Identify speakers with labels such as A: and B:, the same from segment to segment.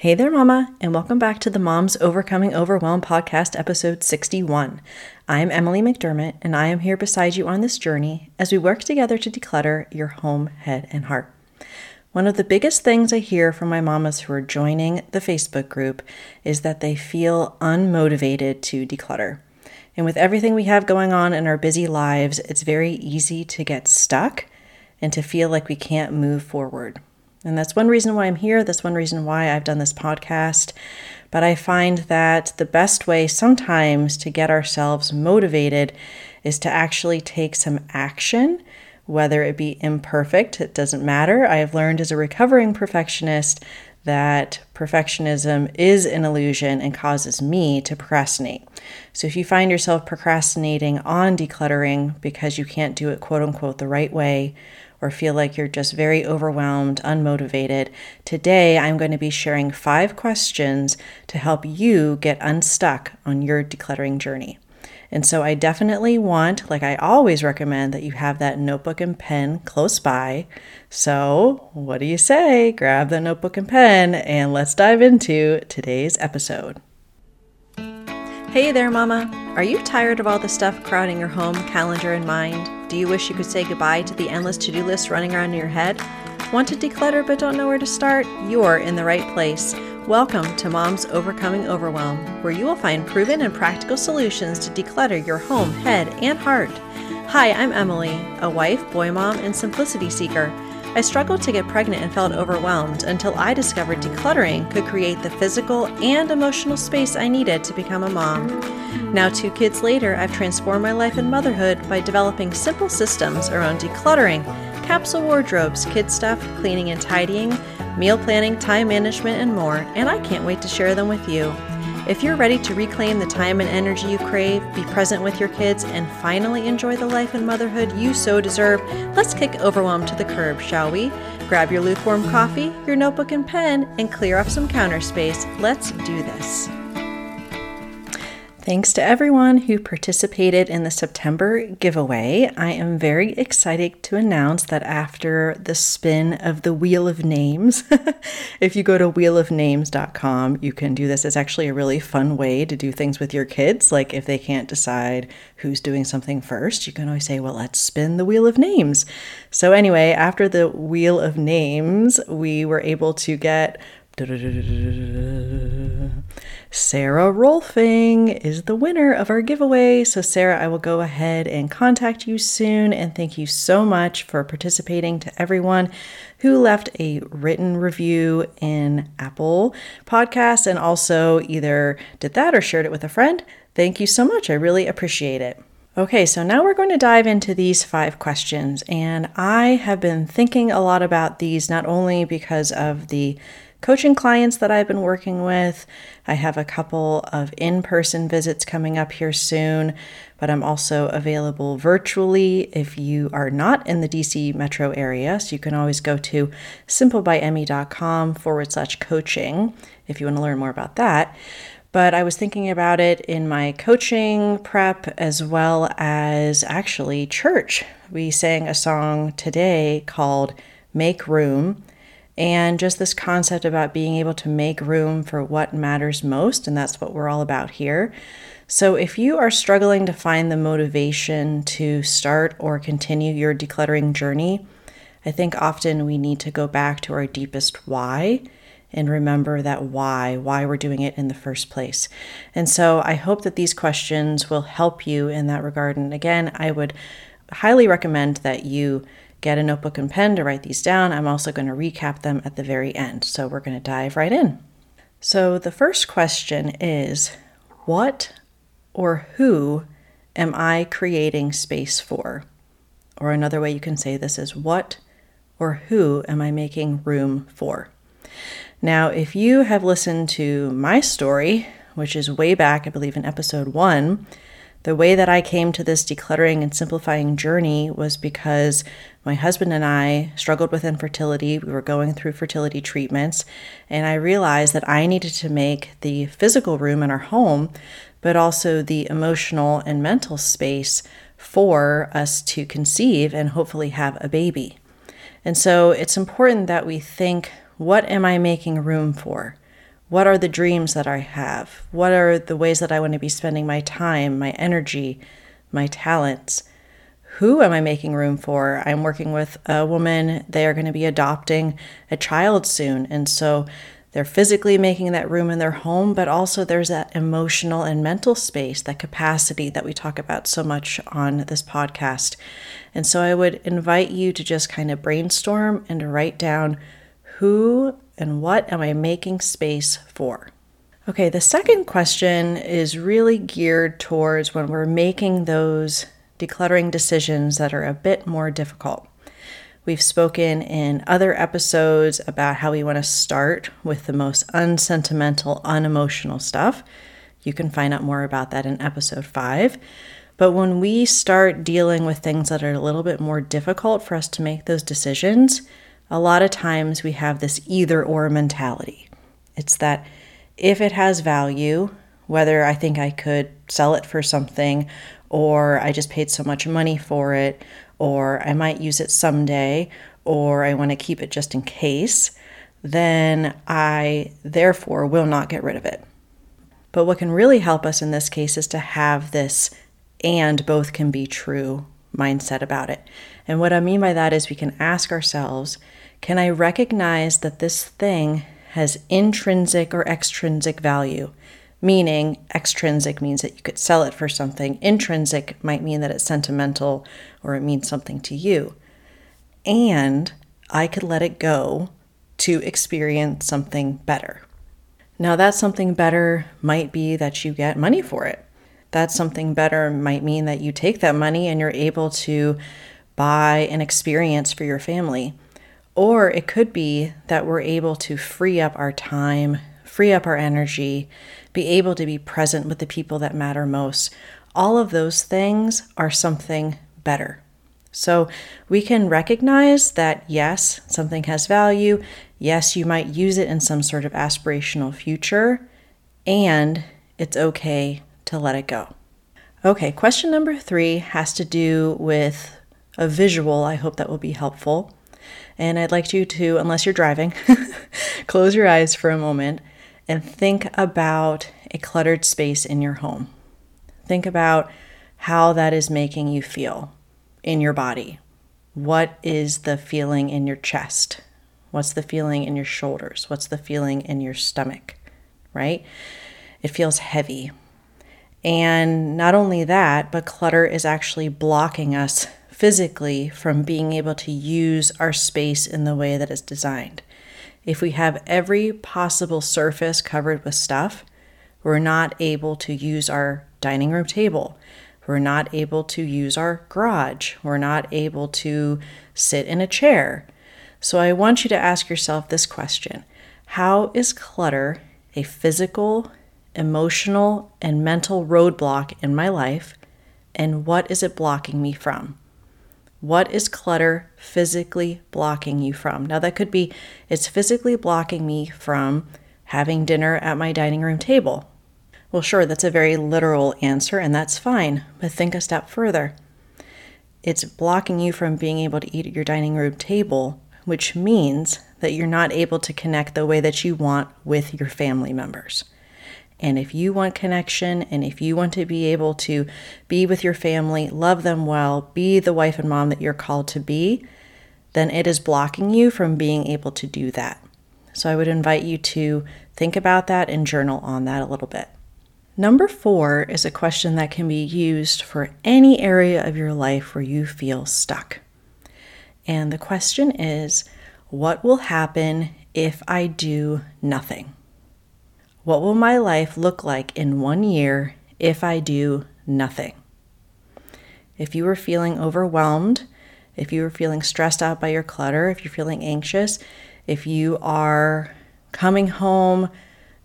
A: Hey there, Mama, and welcome back to the Moms Overcoming Overwhelm podcast, episode 61. I'm Emily McDermott, and I am here beside you on this journey as we work together to declutter your home, head, and heart. One of the biggest things I hear from my mamas who are joining the Facebook group is that they feel unmotivated to declutter. And with everything we have going on in our busy lives, it's very easy to get stuck and to feel like we can't move forward. And that's one reason why I'm here. That's one reason why I've done this podcast. But I find that the best way sometimes to get ourselves motivated is to actually take some action, whether it be imperfect, it doesn't matter. I have learned as a recovering perfectionist that perfectionism is an illusion and causes me to procrastinate. So if you find yourself procrastinating on decluttering because you can't do it quote unquote the right way, or feel like you're just very overwhelmed, unmotivated, today I'm going to be sharing five questions to help you get unstuck on your decluttering journey. And so I definitely want, like I always recommend, that you have that notebook and pen close by. So, what do you say? Grab the notebook and pen and let's dive into today's episode. Hey there, Mama. Are you tired of all the stuff crowding your home, calendar, and mind? Do you wish you could say goodbye to the endless to do list running around in your head? Want to declutter but don't know where to start? You're in the right place. Welcome to Mom's Overcoming Overwhelm, where you will find proven and practical solutions to declutter your home, head, and heart. Hi, I'm Emily, a wife, boy mom, and simplicity seeker. I struggled to get pregnant and felt overwhelmed until I discovered decluttering could create the physical and emotional space I needed to become a mom. Now, two kids later, I've transformed my life and motherhood by developing simple systems around decluttering, capsule wardrobes, kid stuff, cleaning and tidying, meal planning, time management, and more, and I can't wait to share them with you. If you're ready to reclaim the time and energy you crave, be present with your kids, and finally enjoy the life and motherhood you so deserve, let's kick overwhelm to the curb, shall we? Grab your lukewarm coffee, your notebook and pen, and clear off some counter space. Let's do this. Thanks to everyone who participated in the September giveaway. I am very excited to announce that after the spin of the Wheel of Names, if you go to wheelofnames.com, you can do this. It's actually a really fun way to do things with your kids. Like if they can't decide who's doing something first, you can always say, Well, let's spin the Wheel of Names. So, anyway, after the Wheel of Names, we were able to get Sarah Rolfing is the winner of our giveaway. So, Sarah, I will go ahead and contact you soon. And thank you so much for participating to everyone who left a written review in Apple Podcasts and also either did that or shared it with a friend. Thank you so much. I really appreciate it. Okay, so now we're going to dive into these five questions. And I have been thinking a lot about these not only because of the coaching clients that I've been working with. I have a couple of in person visits coming up here soon, but I'm also available virtually if you are not in the DC metro area. So you can always go to simplebyemmy.com forward slash coaching if you want to learn more about that. But I was thinking about it in my coaching prep as well as actually church. We sang a song today called Make Room and just this concept about being able to make room for what matters most. And that's what we're all about here. So, if you are struggling to find the motivation to start or continue your decluttering journey, I think often we need to go back to our deepest why and remember that why, why we're doing it in the first place. And so I hope that these questions will help you in that regard. And again, I would highly recommend that you get a notebook and pen to write these down. I'm also going to recap them at the very end. So we're going to dive right in. So the first question is What or who am I creating space for? Or another way you can say this is What or who am I making room for? Now, if you have listened to my story, which is way back, I believe, in episode one, the way that I came to this decluttering and simplifying journey was because my husband and I struggled with infertility. We were going through fertility treatments, and I realized that I needed to make the physical room in our home, but also the emotional and mental space for us to conceive and hopefully have a baby. And so it's important that we think what am I making room for? What are the dreams that I have? What are the ways that I want to be spending my time, my energy, my talents? Who am I making room for? I'm working with a woman, they are going to be adopting a child soon. And so they're physically making that room in their home, but also there's that emotional and mental space, that capacity that we talk about so much on this podcast. And so I would invite you to just kind of brainstorm and write down who and what am I making space for? Okay, the second question is really geared towards when we're making those decluttering decisions that are a bit more difficult. We've spoken in other episodes about how we want to start with the most unsentimental, unemotional stuff. You can find out more about that in episode five. But when we start dealing with things that are a little bit more difficult for us to make those decisions, a lot of times we have this either or mentality. It's that if it has value, whether I think I could sell it for something, or I just paid so much money for it, or I might use it someday, or I want to keep it just in case, then I therefore will not get rid of it. But what can really help us in this case is to have this and both can be true mindset about it. And what I mean by that is we can ask ourselves can I recognize that this thing has intrinsic or extrinsic value? Meaning, extrinsic means that you could sell it for something, intrinsic might mean that it's sentimental or it means something to you. And I could let it go to experience something better. Now, that something better might be that you get money for it. That something better might mean that you take that money and you're able to buy an experience for your family. Or it could be that we're able to free up our time, free up our energy, be able to be present with the people that matter most. All of those things are something better. So we can recognize that yes, something has value. Yes, you might use it in some sort of aspirational future, and it's okay to let it go. Okay, question number three has to do with a visual. I hope that will be helpful. And I'd like you to, unless you're driving, close your eyes for a moment and think about a cluttered space in your home. Think about how that is making you feel in your body. What is the feeling in your chest? What's the feeling in your shoulders? What's the feeling in your stomach? Right? It feels heavy. And not only that, but clutter is actually blocking us physically from being able to use our space in the way that it's designed. If we have every possible surface covered with stuff, we're not able to use our dining room table. We're not able to use our garage. We're not able to sit in a chair. So I want you to ask yourself this question How is clutter a physical, emotional, and mental roadblock in my life? And what is it blocking me from? What is clutter physically blocking you from? Now, that could be it's physically blocking me from having dinner at my dining room table. Well, sure, that's a very literal answer, and that's fine, but think a step further. It's blocking you from being able to eat at your dining room table, which means that you're not able to connect the way that you want with your family members. And if you want connection and if you want to be able to be with your family, love them well, be the wife and mom that you're called to be, then it is blocking you from being able to do that. So I would invite you to think about that and journal on that a little bit. Number four is a question that can be used for any area of your life where you feel stuck. And the question is what will happen if I do nothing? What will my life look like in one year if I do nothing? If you are feeling overwhelmed, if you are feeling stressed out by your clutter, if you're feeling anxious, if you are coming home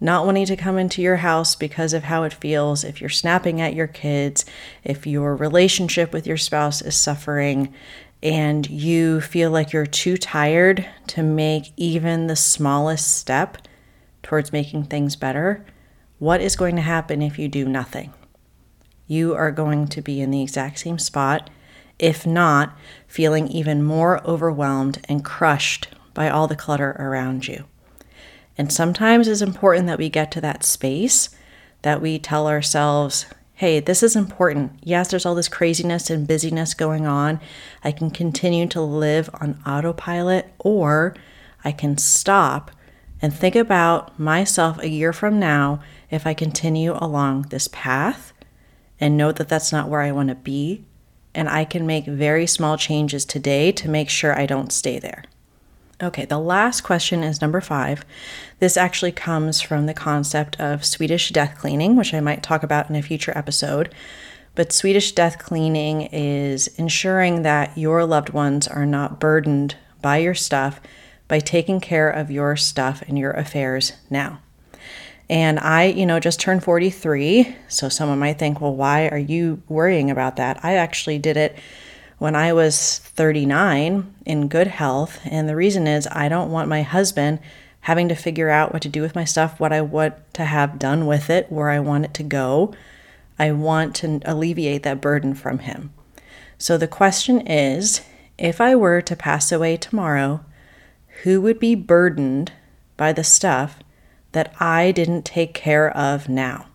A: not wanting to come into your house because of how it feels, if you're snapping at your kids, if your relationship with your spouse is suffering, and you feel like you're too tired to make even the smallest step, towards making things better, what is going to happen if you do nothing? You are going to be in the exact same spot, if not, feeling even more overwhelmed and crushed by all the clutter around you. And sometimes it's important that we get to that space that we tell ourselves, hey, this is important. Yes, there's all this craziness and busyness going on. I can continue to live on autopilot, or I can stop and think about myself a year from now if I continue along this path and know that that's not where I want to be. And I can make very small changes today to make sure I don't stay there. Okay, the last question is number five. This actually comes from the concept of Swedish death cleaning, which I might talk about in a future episode. But Swedish death cleaning is ensuring that your loved ones are not burdened by your stuff by taking care of your stuff and your affairs now. And I, you know, just turned 43. So someone might think, well, why are you worrying about that? I actually did it when I was 39 in good health. And the reason is I don't want my husband having to figure out what to do with my stuff, what I want to have done with it, where I want it to go. I want to alleviate that burden from him. So the question is if I were to pass away tomorrow, who would be burdened by the stuff that I didn't take care of now?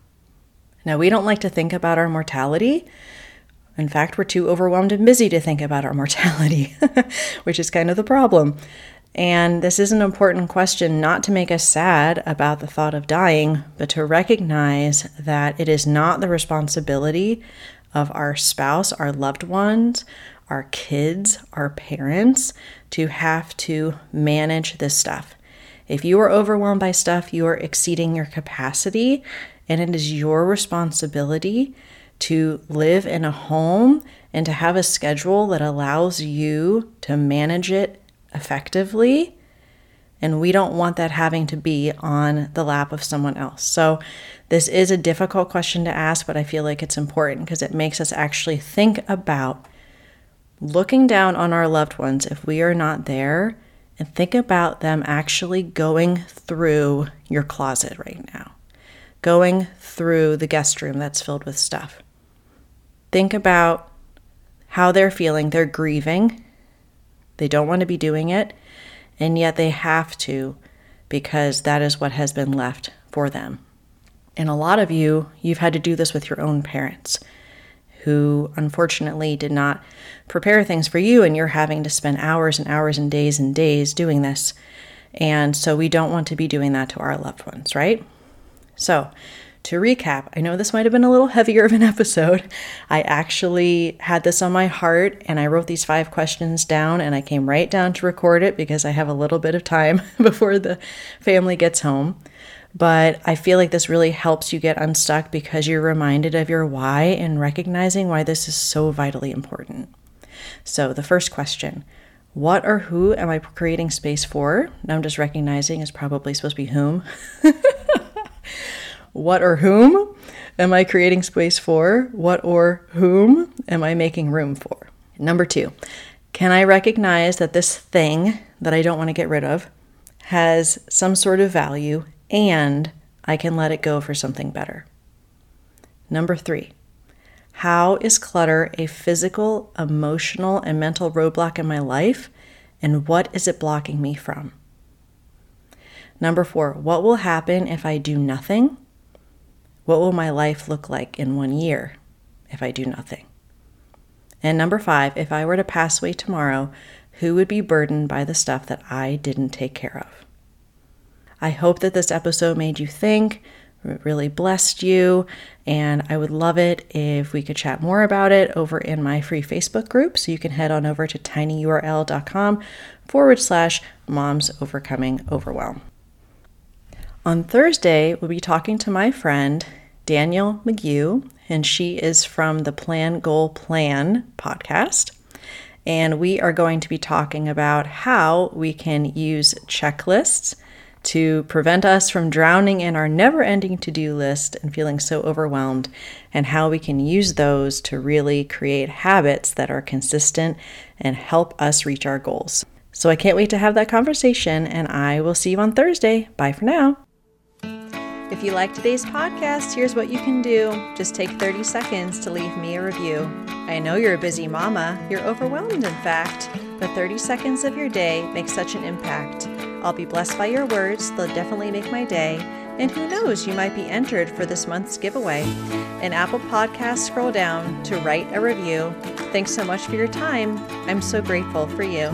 A: Now, we don't like to think about our mortality in fact, we're too overwhelmed and busy to think about our mortality, which is kind of the problem. And this is an important question not to make us sad about the thought of dying, but to recognize that it is not the responsibility of our spouse, our loved ones, our kids, our parents to have to manage this stuff. If you are overwhelmed by stuff, you are exceeding your capacity, and it is your responsibility to live in a home and to have a schedule that allows you to manage it effectively. And we don't want that having to be on the lap of someone else. So, this is a difficult question to ask, but I feel like it's important because it makes us actually think about looking down on our loved ones if we are not there and think about them actually going through your closet right now, going through the guest room that's filled with stuff. Think about how they're feeling. They're grieving, they don't want to be doing it, and yet they have to because that is what has been left for them. And a lot of you, you've had to do this with your own parents who unfortunately did not prepare things for you, and you're having to spend hours and hours and days and days doing this. And so we don't want to be doing that to our loved ones, right? So, to recap, I know this might have been a little heavier of an episode. I actually had this on my heart and I wrote these five questions down and I came right down to record it because I have a little bit of time before the family gets home. But I feel like this really helps you get unstuck because you're reminded of your why and recognizing why this is so vitally important. So, the first question What or who am I creating space for? Now I'm just recognizing is probably supposed to be whom. What or whom am I creating space for? What or whom am I making room for? Number two, can I recognize that this thing that I don't want to get rid of has some sort of value and I can let it go for something better? Number three, how is clutter a physical, emotional, and mental roadblock in my life? And what is it blocking me from? Number four, what will happen if I do nothing? What will my life look like in one year if I do nothing? And number five, if I were to pass away tomorrow, who would be burdened by the stuff that I didn't take care of? I hope that this episode made you think, really blessed you, and I would love it if we could chat more about it over in my free Facebook group. So you can head on over to tinyurl.com forward slash moms overcoming overwhelm. On Thursday, we'll be talking to my friend Danielle McGew, and she is from the Plan Goal Plan podcast. And we are going to be talking about how we can use checklists to prevent us from drowning in our never ending to do list and feeling so overwhelmed, and how we can use those to really create habits that are consistent and help us reach our goals. So I can't wait to have that conversation, and I will see you on Thursday. Bye for now. If you like today's podcast, here's what you can do. Just take 30 seconds to leave me a review. I know you're a busy mama, you're overwhelmed, in fact, but 30 seconds of your day makes such an impact. I'll be blessed by your words. They'll definitely make my day. And who knows, you might be entered for this month's giveaway. In Apple Podcasts, scroll down to write a review. Thanks so much for your time. I'm so grateful for you.